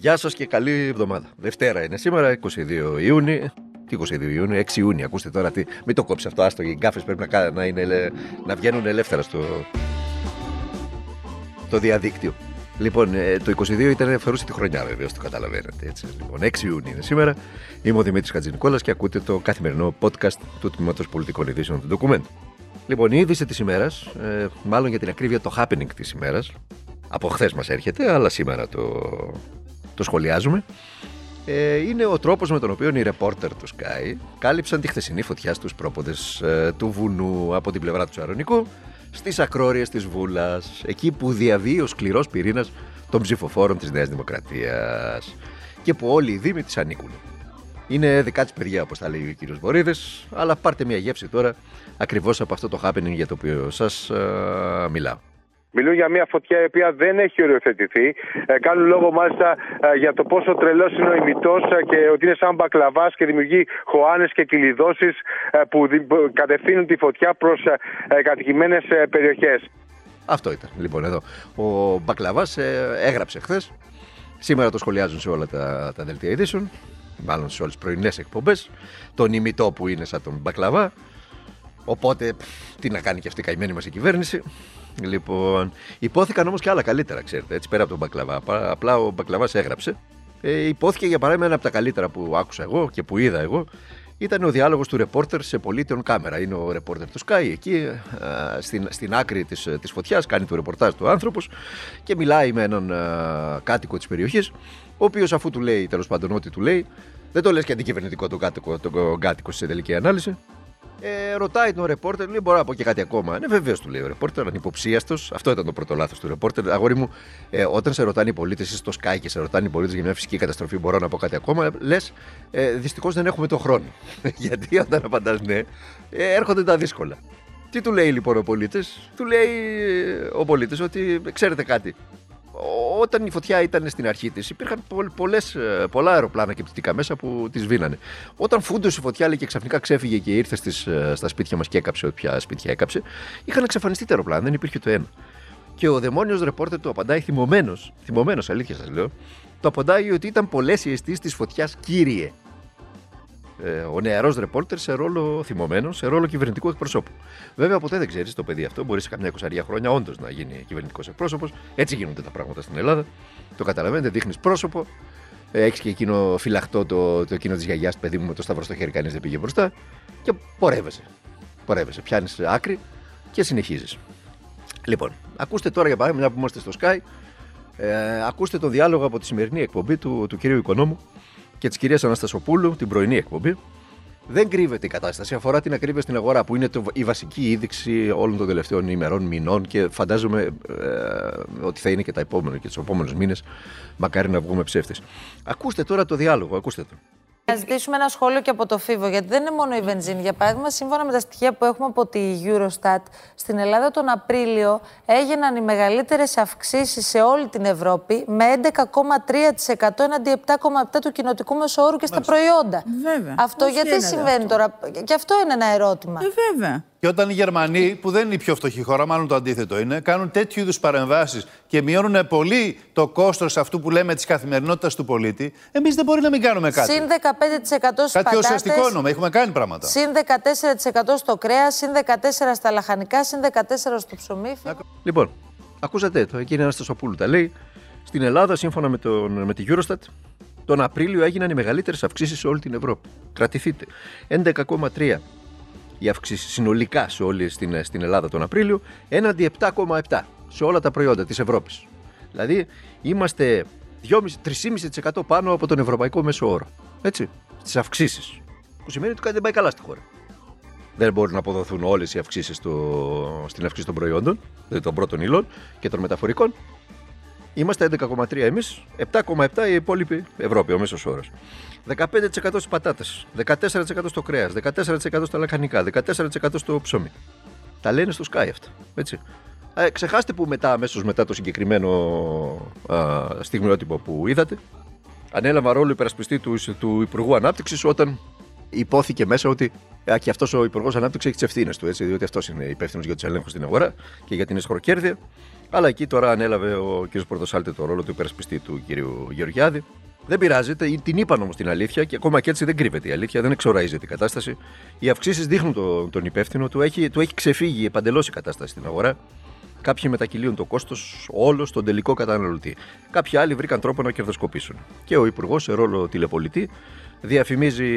Γεια σας και καλή εβδομάδα. Δευτέρα είναι σήμερα, 22 Ιούνιου. Τι 22 Ιούνιου, 6 Ιούνιου. Ακούστε τώρα τι. Μην το κόψει αυτό. Άστο, οι γκάφες πρέπει να, να, είναι, να βγαίνουν ελεύθερα στο, το διαδίκτυο. Λοιπόν, ε, το 22 ήταν αφορούσε τη χρονιά, βέβαια, το καταλαβαίνετε. Έτσι. Λοιπόν, 6 Ιούνιου είναι σήμερα. Είμαι ο Δημήτρης Χατζηνικόλας και ακούτε το καθημερινό podcast του Τμήματος Πολιτικών Ειδήσεων του Document. Λοιπόν, η είδηση της ημέρας, ε, μάλλον για την ακρίβεια το happening της ημέρας, από χθες μας έρχεται, αλλά σήμερα το, το σχολιάζουμε. Ε, είναι ο τρόπος με τον οποίο οι ρεπόρτερ του Sky κάλυψαν τη χθεσινή φωτιά στους πρόποδες ε, του βουνού από την πλευρά του Σαρονικού στις ακρόριες της Βούλας, εκεί που διαβεί ο σκληρός πυρήνας των ψηφοφόρων της Νέας Δημοκρατίας και που όλοι οι Δήμοι της ανήκουν. Είναι δικά της παιδιά, όπως τα λέει ο κύριος Βορύδης, αλλά πάρτε μια γεύση τώρα ακριβώς από αυτό το happening για το οποίο σας uh, μιλάω. Μιλούν για μια φωτιά η οποία δεν έχει οριοθετηθεί. Ε, κάνουν λόγο μάλιστα ε, για το πόσο τρελός είναι ο ημιτός ε, και ότι είναι σαν μπακλαβάς και δημιουργεί χωάνες και κυλιδώσεις ε, που κατευθύνουν τη φωτιά προς ε, κατοικημένες περιοχές. Αυτό ήταν λοιπόν εδώ. Ο Μπακλαβάς έγραψε χθες. Σήμερα το σχολιάζουν σε όλα τα, τα δελτία ειδήσεων. Μάλλον σε όλες τις πρωινές εκπομπές. Τον ημιτό που είναι σαν τον Μπακλαβά. Οπότε, τι να κάνει και αυτή η καημένη μας η κυβέρνηση. Λοιπόν, υπόθηκαν όμως και άλλα καλύτερα, ξέρετε, έτσι πέρα από τον Μπακλαβά. Απλά ο Μπακλαβάς έγραψε. Ε, υπόθηκε για παράδειγμα ένα από τα καλύτερα που άκουσα εγώ και που είδα εγώ. Ήταν ο διάλογος του ρεπόρτερ σε πολίτεων κάμερα. Είναι ο ρεπόρτερ του Sky εκεί, α, στην, στην άκρη της της φωτιάς, κάνει το ρεπορτάζ του άνθρωπος και μιλάει με έναν α, κάτοικο της περιοχής, ο οποίος αφού του λέει τέλος πάντων ό,τι του λέει, δεν το λες και αντικυβερνητικό τον κάτοικο, τον κάτοικο σε τελική ανάλυση. Ε, ρωτάει τον ρεπόρτερ, λέει: Μπορώ να πω και κάτι ακόμα. Ναι, βεβαίως του λέει ο ρεπόρτερ, ανυποψίαστο. Αυτό ήταν το πρώτο λάθος του ρεπόρτερ. Αγόρι μου, ε, όταν σε ρωτάνε οι πολίτες, εσύ στο Sky και σε ρωτάνε οι πολίτες για μια φυσική καταστροφή, μπορώ να πω κάτι ακόμα. Λες, ε, δυστυχώς δεν έχουμε τον χρόνο. Γιατί όταν απαντάς ναι, ε, έρχονται τα δύσκολα. Τι του λέει λοιπόν ο πολίτης, Του λέει ε, ο πολίτης ότι ξέρετε κάτι όταν η φωτιά ήταν στην αρχή της, υπήρχαν πολλές, ε, πολλά αεροπλάνα και πτυτικά μέσα που τις βίνανε. Όταν φούντωσε η φωτιά λέει, και ξαφνικά ξέφυγε και ήρθε στις, ε, στα σπίτια μας και έκαψε όποια σπίτια έκαψε, είχαν εξαφανιστεί τα αεροπλάνα, δεν υπήρχε το ένα. Και ο δαιμόνιος ρεπόρτερ του απαντάει θυμωμένος, θυμωμένος αλήθεια σας λέω, το απαντάει ότι ήταν πολλές οι αισθήσεις της φωτιάς, κύριε ε, ο νεαρός ρεπόρτερ σε ρόλο θυμωμένος, σε ρόλο κυβερνητικού εκπροσώπου. Βέβαια, ποτέ δεν ξέρεις το παιδί αυτό. Μπορεί σε καμιά εικοσαρία χρόνια όντως να γίνει κυβερνητικός εκπρόσωπος. Έτσι γίνονται τα πράγματα στην Ελλάδα. Το καταλαβαίνετε, δείχνεις πρόσωπο. Ε, Έχεις και εκείνο φυλαχτό το, το εκείνο της γιαγιάς, παιδί μου, με το σταυρό στο χέρι, κανείς δεν πήγε μπροστά. Και πορεύεσαι. Πορεύεσαι. Πιάνεις άκρη και συνεχίζεις. Λοιπόν, ακούστε τώρα για παράδειγμα, μια που είμαστε στο Sky, ε, ακούστε το διάλογο από τη σημερινή εκπομπή του, του κυρίου Οικονόμου και της κυρίας Αναστασοπούλου, την πρωινή εκπομπή. Δεν κρύβεται η κατάσταση. Αφορά την ακρίβεια στην αγορά, που είναι το, η βασική είδηση όλων των τελευταίων ημερών, μηνών και φαντάζομαι ε, ότι θα είναι και τα επόμενα και τους επόμενους μήνες. Μακάρι να βγούμε ψεύτες. Ακούστε τώρα το διάλογο, ακούστε το. Να ζητήσουμε ένα σχόλιο και από το ΦΥΒΟ, γιατί δεν είναι μόνο η βενζίνη. Για παράδειγμα, σύμφωνα με τα στοιχεία που έχουμε από τη Eurostat, στην Ελλάδα τον Απρίλιο έγιναν οι μεγαλύτερες αυξήσεις σε όλη την Ευρώπη με 11,3% έναντι 7,7% του κοινοτικού μεσοόρου και στα προϊόντα. Βέβαια. Αυτό Πώς γιατί γίνεται συμβαίνει αυτό; τώρα, και αυτό είναι ένα ερώτημα. Ε, βέβαια. Και όταν οι Γερμανοί, που δεν είναι η πιο φτωχή χώρα, μάλλον το αντίθετο είναι, κάνουν τέτοιου είδους παρεμβάσεις και μειώνουν πολύ το κόστος αυτού που λέμε της καθημερινότητας του πολίτη, εμείς δεν μπορεί να μην κάνουμε κάτι. Συν 15% στι Κάτι πατάτες, ουσιαστικό εννοούμε. Έχουμε κάνει πράγματα. συν 14% στο κρέας, συν 14% στα λαχανικά, συν 14% στο ψωμί. Λοιπόν, ακούσατε το, εκείνη ένα Στασοπούλου τα λέει. Στην Ελλάδα, σύμφωνα με, τον, με τη Eurostat, τον Απρίλιο έγιναν οι μεγαλύτερες αυξήσεις σε όλη την Ευρώπη. Κρατηθείτε. 11,3 οι αυξήσει συνολικά σε όλη στην, στην Ελλάδα τον Απρίλιο, έναντι 7,7 σε όλα τα προϊόντα της Ευρώπης. Δηλαδή, είμαστε 3,5% πάνω από τον ευρωπαϊκό μέσο όρο. Έτσι, στις αυξήσεις. Που σημαίνει ότι κάτι δεν πάει καλά στη χώρα. Δεν μπορούν να αποδοθούν όλες οι αυξήσεις στην αυξήση των προϊόντων, δηλαδή των πρώτων ύλων και των μεταφορικών. Είμαστε 11,3 εμείς, 7,7 η υπόλοιπη Ευρώπη, ο μέσος όρος. 15% στις πατάτες, 14% στο κρέας, 14% στα λαχανικά, 14% στο ψωμί. Τα λένε στο Sky αυτά. Έτσι. Ε, ξεχάστε που μετά, αμέσως μετά το συγκεκριμένο α, στιγμιότυπο που είδατε, ανέλαβα ρόλο υπερασπιστή του, του Υπουργού Ανάπτυξης όταν υπόθηκε μέσα ότι α, και αυτός ο Υπουργός Ανάπτυξης έχει τις ευθύνες του, έτσι, διότι αυτός είναι υπεύθυνος για τους ελέγχους στην αγορά και για την εσχροκέρδεια. Αλλά εκεί τώρα ανέλαβε ο κ. Πορτοσάλτη το ρόλο του υπερασπιστή του κ. Γεωργιάδη. Δεν πειράζει, την είπαν όμως την αλήθεια και ακόμα και έτσι δεν κρύβεται η αλήθεια, δεν εξοραίζεται η κατάσταση. Οι αυξήσεις δείχνουν τον, τον υπεύθυνο, του έχει, του έχει ξεφύγει παντελώς η κατάσταση στην αγορά. Κάποιοι μετακυλίουν το κόστος όλος στον τελικό καταναλωτή. Κάποιοι άλλοι βρήκαν τρόπο να κερδοσκοπήσουν. Και ο Υπουργός, σε ρόλο τηλεπολιτή, διαφημίζει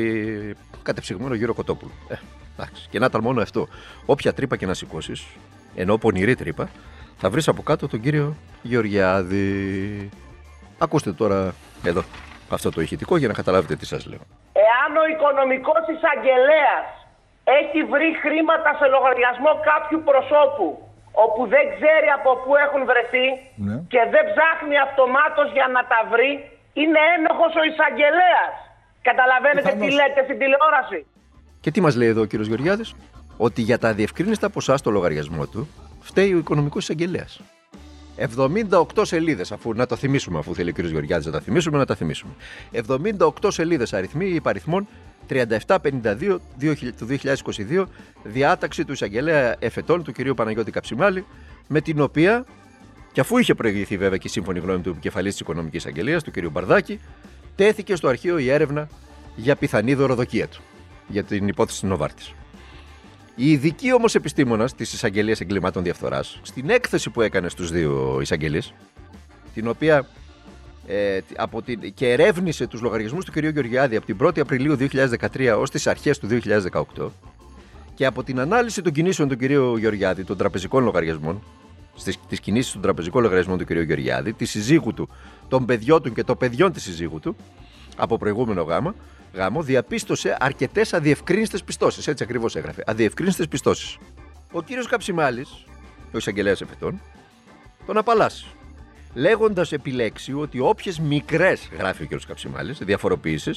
κατεψυγμένο γύρω Κοτόπουλο. Ε, εντάξει. Και να ήταν μόνο αυτό. Όποια τρύπα και να σηκώσεις, ενώ πονηρή τρύπα, θα βρεις από κάτω τον κύριο Γεωργιάδη. Ακούστε τώρα εδώ αυτό το ηχητικό για να καταλάβετε τι σας λέω. Εάν ο οικονομικός εισαγγελέας έχει βρει χρήματα σε λογαριασμό κάποιου προσώπου όπου δεν ξέρει από πού έχουν βρεθεί ναι. και δεν ψάχνει αυτομάτως για να τα βρει, είναι ένοχος ο εισαγγελέας. Καταλαβαίνετε τι λέτε στην τηλεόραση. Και τι μας λέει εδώ ο κύριος Γεωργιάδης, ότι για τα διευκρίνηστα ποσά στο λογαριασμό του φταίει ο οικονομικός εισαγγελέας. 78 σελίδες, αφού να το θυμίσουμε, αφού θέλει ο κ. Γεωργιάδης να τα θυμίσουμε, να τα θυμίσουμε. 78 σελίδες αριθμοί υπαριθμών 3752 του 2022, διάταξη του εισαγγελέα εφετών του κ. Παναγιώτη Καψιμάλη, με την οποία, και αφού είχε προηγηθεί βέβαια και η σύμφωνη γνώμη του επικεφαλής της Οικονομικής Αγγελία, του κ. Μπαρδάκη, τέθηκε στο αρχείο η έρευνα για πιθανή δωροδοκία του, για την υπόθεση της Νοβάρτης. Η ειδική όμως επιστήμονας της εισαγγελίας εγκλημάτων διαφθοράς, στην έκθεση που έκανε στους δύο εισαγγελείς, την οποία ε, από την, και ερεύνησε τους λογαριασμούς του κ. Γεωργιάδη από την 1η Απριλίου 2013 ως τις αρχές του 2018 και από την ανάλυση των κινήσεων του κ. Γεωργιάδη, των τραπεζικών λογαριασμών, τις κινήσεις των τραπεζικών λογαριασμών του κ. Γεωργιάδη, τη συζύγου του, των παιδιών του και των παιδιών της συζύγου του, από προηγούμενο γάμα, γάμο διαπίστωσε αρκετές αδιευκρίνηστε πιστώσεις. Έτσι ακριβώς έγραφε. Αδιευκρίνηστε πιστώσεις. Ο κύριος Καψιμάλης, ο εισαγγελέας εφετών, τον απαλλάσσει. Λέγοντας επιλέξει ότι όποιες μικρές, γράφει ο κύριος Καψιμάλης, διαφοροποιήσει,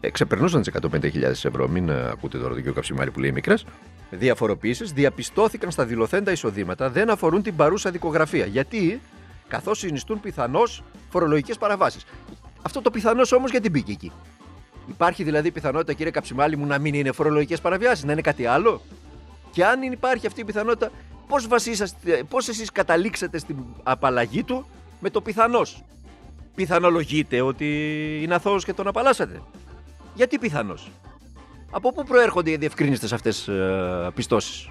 ε, ξεπερνούσαν τις 150.000 ευρώ. Μην ε, ακούτε τώρα τον κύριο Καψιμάλη που λέει μικρές. Διαφοροποιήσει διαπιστώθηκαν στα δηλωθέντα εισοδήματα δεν αφορούν την παρούσα δικογραφία. Γιατί, καθώς συνιστούν πιθανώς φορολογικές παραβάσεις. Αυτό το πιθανώ όμως γιατί μπήκε εκεί. Υπάρχει δηλαδή πιθανότητα, κύριε Καψιμάλη μου, να μην είναι φορολογικές παραβιάσεις, να είναι κάτι άλλο; Και αν υπάρχει αυτή η πιθανότητα, πώς πώς εσείς καταλήξατε στην απαλλαγή του με το πιθανώ. Πιθανολογείτε ότι είναι αθώος και τον απαλλάσσατε; Γιατί πιθανώ. Από πού προέρχονται οι διευκρίνηστε αυτές ε, πιστώσεις,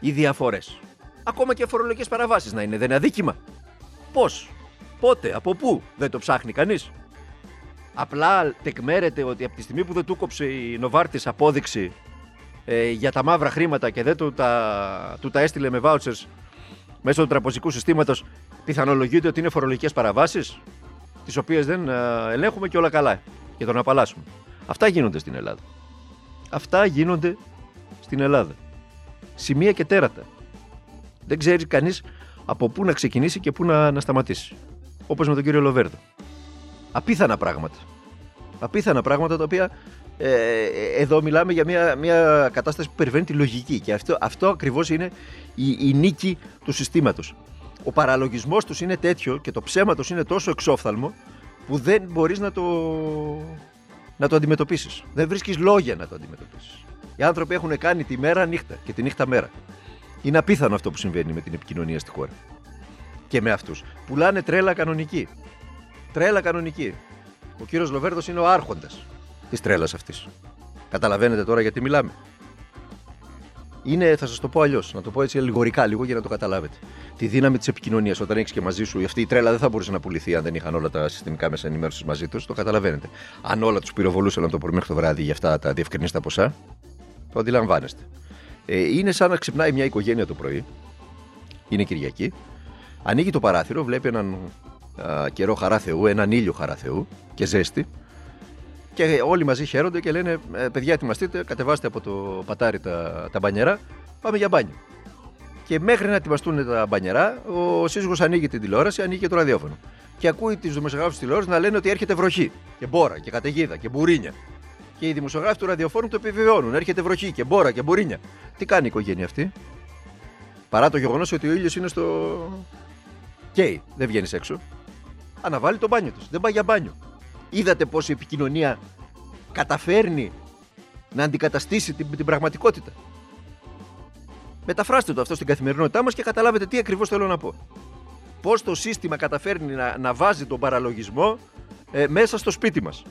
οι διαφορές; Ακόμα και φορολογικές παραβάσεις να είναι, δεν είναι αδίκημα; Πώς, πότε, από πού, δεν το ψάχνει κανείς; Απλά τεκμέρεται ότι από τη στιγμή που δεν του κόψε η Νοβάρτης απόδειξη ε, για τα μαύρα χρήματα και δεν του τα, του τα έστειλε με vouchers μέσω του τραπεζικού συστήματος, πιθανολογείται ότι είναι φορολογικές παραβάσεις, τις οποίες δεν ε, ελέγχουμε και όλα καλά και τον απαλλάσσουμε. Αυτά γίνονται στην Ελλάδα. Αυτά γίνονται στην Ελλάδα. Σημεία και τέρατα. Δεν ξέρει κανείς από πού να ξεκινήσει και πού να, να σταματήσει. Όπως με τον κύριο Λοβέρδο απίθανα πράγματα. Απίθανα πράγματα τα οποία ε, εδώ μιλάμε για μια, μια κατάσταση που περιβαίνει τη λογική και αυτό, αυτό ακριβώς είναι η, η νίκη του συστήματος. Ο παραλογισμός τους είναι τέτοιο και το ψέμα τους είναι τόσο εξόφθαλμο που δεν μπορείς να το, να το αντιμετωπίσεις. Δεν βρίσκεις λόγια να το αντιμετωπίσεις. Οι άνθρωποι έχουν κάνει τη μέρα νύχτα και τη νύχτα μέρα. Είναι απίθανο αυτό που συμβαίνει με την επικοινωνία στη χώρα. Και με αυτούς. Πουλάνε τρέλα κανονική. Τρέλα κανονική. Ο κύριος Λοβέρδος είναι ο άρχοντας της τρέλας αυτής. Καταλαβαίνετε τώρα γιατί μιλάμε. Είναι, θα σας το πω αλλιώς, να το πω έτσι λιγορικά λίγο για να το καταλάβετε. Τη δύναμη της επικοινωνίας όταν έχεις και μαζί σου, αυτή η τρέλα δεν θα μπορούσε να πουληθεί αν δεν είχαν όλα τα συστημικά μέσα ενημέρωσης μαζί τους. Το καταλαβαίνετε. Αν όλα τους πυροβολούσαν το πρωί μέχρι το βράδυ για αυτά τα διευκρινίστα ποσά, το αντιλαμβάνεστε. Ε, είναι σαν να ξυπνάει μια οικογένεια το πρωί, είναι Κυριακή, ανοίγει το παράθυρο, βλέπει έναν καιρό χαρά Θεού, έναν ήλιο χαρά Θεού και ζέστη. Και όλοι μαζί χαίρονται και λένε: «Ε, Παιδιά, ετοιμαστείτε, κατεβάστε από το πατάρι τα, τα μπανιερά, πάμε για μπάνιο. Και μέχρι να ετοιμαστούν τα μπανιερά, ο σύζυγος ανοίγει την τηλεόραση, ανοίγει και το ραδιόφωνο. Και ακούει τις δημοσιογράφους της τηλεόρασης να λένε ότι έρχεται βροχή, και μπόρα, και καταιγίδα, και μπουρίνια. Και οι δημοσιογράφοι του ραδιοφόρου το επιβεβαιώνουν: Έρχεται βροχή, και μπόρα, και μπουρίνια. Τι κάνει η οικογένεια αυτή, παρά το γεγονός ότι ο ήλιος είναι στο. Καίει, δεν βγαίνεις έξω αναβάλει το μπάνιο της. Δεν πάει για μπάνιο. Είδατε πώς η επικοινωνία καταφέρνει να αντικαταστήσει την, την πραγματικότητα. Μεταφράστε το αυτό στην καθημερινότητά μας και καταλάβετε τι ακριβώς θέλω να πω. Πώς το σύστημα καταφέρνει να, να βάζει τον παραλογισμό ε, μέσα στο σπίτι μας.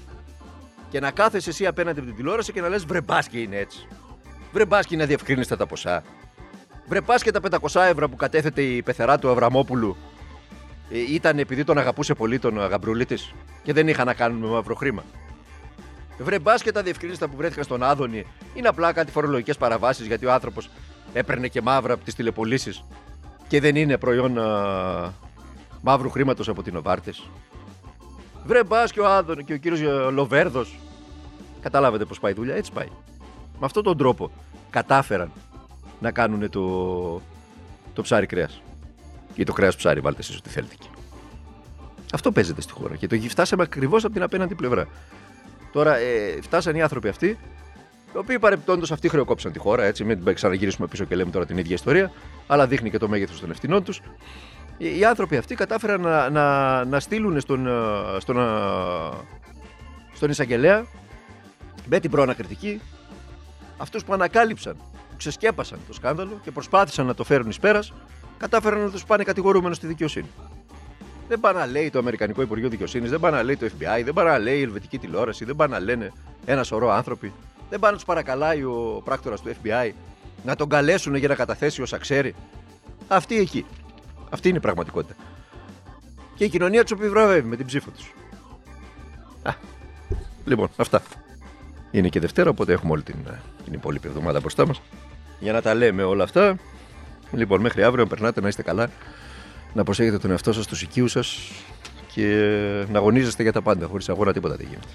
Και να κάθεσαι εσύ απέναντι από την τηλεόραση και να λες: Βρε μπας και είναι έτσι. Βρε μπας και είναι αδιευκρίνηστα τα ποσά. Βρε πας και τα 500 ευρώ που κατέθεται η πεθερά του Αβραμόπουλου ε, ήταν επειδή τον αγαπούσε πολύ τον αγαμπρούλη της και δεν είχαν να κάνουν με μαύρο χρήμα. Βρε μπας και τα διευκρίνηστα που βρέθηκαν στον Άδωνη είναι απλά κάτι φορολογικές παραβάσεις γιατί ο άνθρωπος έπαιρνε και μαύρα από τις τηλεπολίσεις και δεν είναι προϊόν α, μαύρου χρήματος από την Οβάρτε. Βρε μπας και ο Άδων και ο κύριος Λοβέρδος. Καταλάβετε πώς πάει η δουλειά, έτσι πάει. Με αυτόν τον τρόπο κατάφεραν να κάνουν το, το ψάρι κρέας. Ή το κρέας ψάρι, βάλτε εσείς ό,τι θέλετε εκεί. Αυτό παίζεται στη χώρα και το φτάσαμε ακριβώς από την απέναντι πλευρά. Τώρα ε, φτάσαν οι άνθρωποι αυτοί, οι οποίοι παρεπτόντω αυτοί χρεοκόπησαν τη χώρα, έτσι, μην ξαναγυρίσουμε πίσω και λέμε τώρα την ίδια ιστορία, αλλά δείχνει και το μέγεθος των ευθυνών τους. Οι, οι άνθρωποι αυτοί κατάφεραν να, να, να στείλουν στον, ε, στον, ε, στον εισαγγελέα με την προανακριτική αυτούς που ανακάλυψαν, που ξεσκέπασαν το σκάνδαλο και προσπάθησαν να το φέρουν εις πέρας, κατάφεραν να τους πάνε κατηγορούμενος στη δικαιοσύνη. Δεν πάνε να λέει το Αμερικανικό Υπουργείο Δικαιοσύνης, δεν πάνε να λέει το FBI, δεν πάνε να λέει η Ελβετική τηλεόραση, δεν πάνε να λένε ένα σωρό άνθρωποι. Δεν πάνε να τους παρακαλάει ο πράκτορας του FBI να τον καλέσουν για να καταθέσει όσα ξέρει. Αυτή εκεί. Αυτή είναι η πραγματικότητα. Και η κοινωνία τους επιβραβεύει με την ψήφο τους. Λοιπόν, αυτά. Είναι και Δευτέρα, οπότε έχουμε όλη την, την υπόλοιπη εβδομάδα μπροστά μας. Για να τα λέμε όλα αυτά. Λοιπόν, μέχρι αύριο, περνάτε να είστε καλά να προσέχετε τον εαυτό σας, τους οικείους σας και να αγωνίζεστε για τα πάντα. Χωρίς αγώνα τίποτα δεν γίνεται.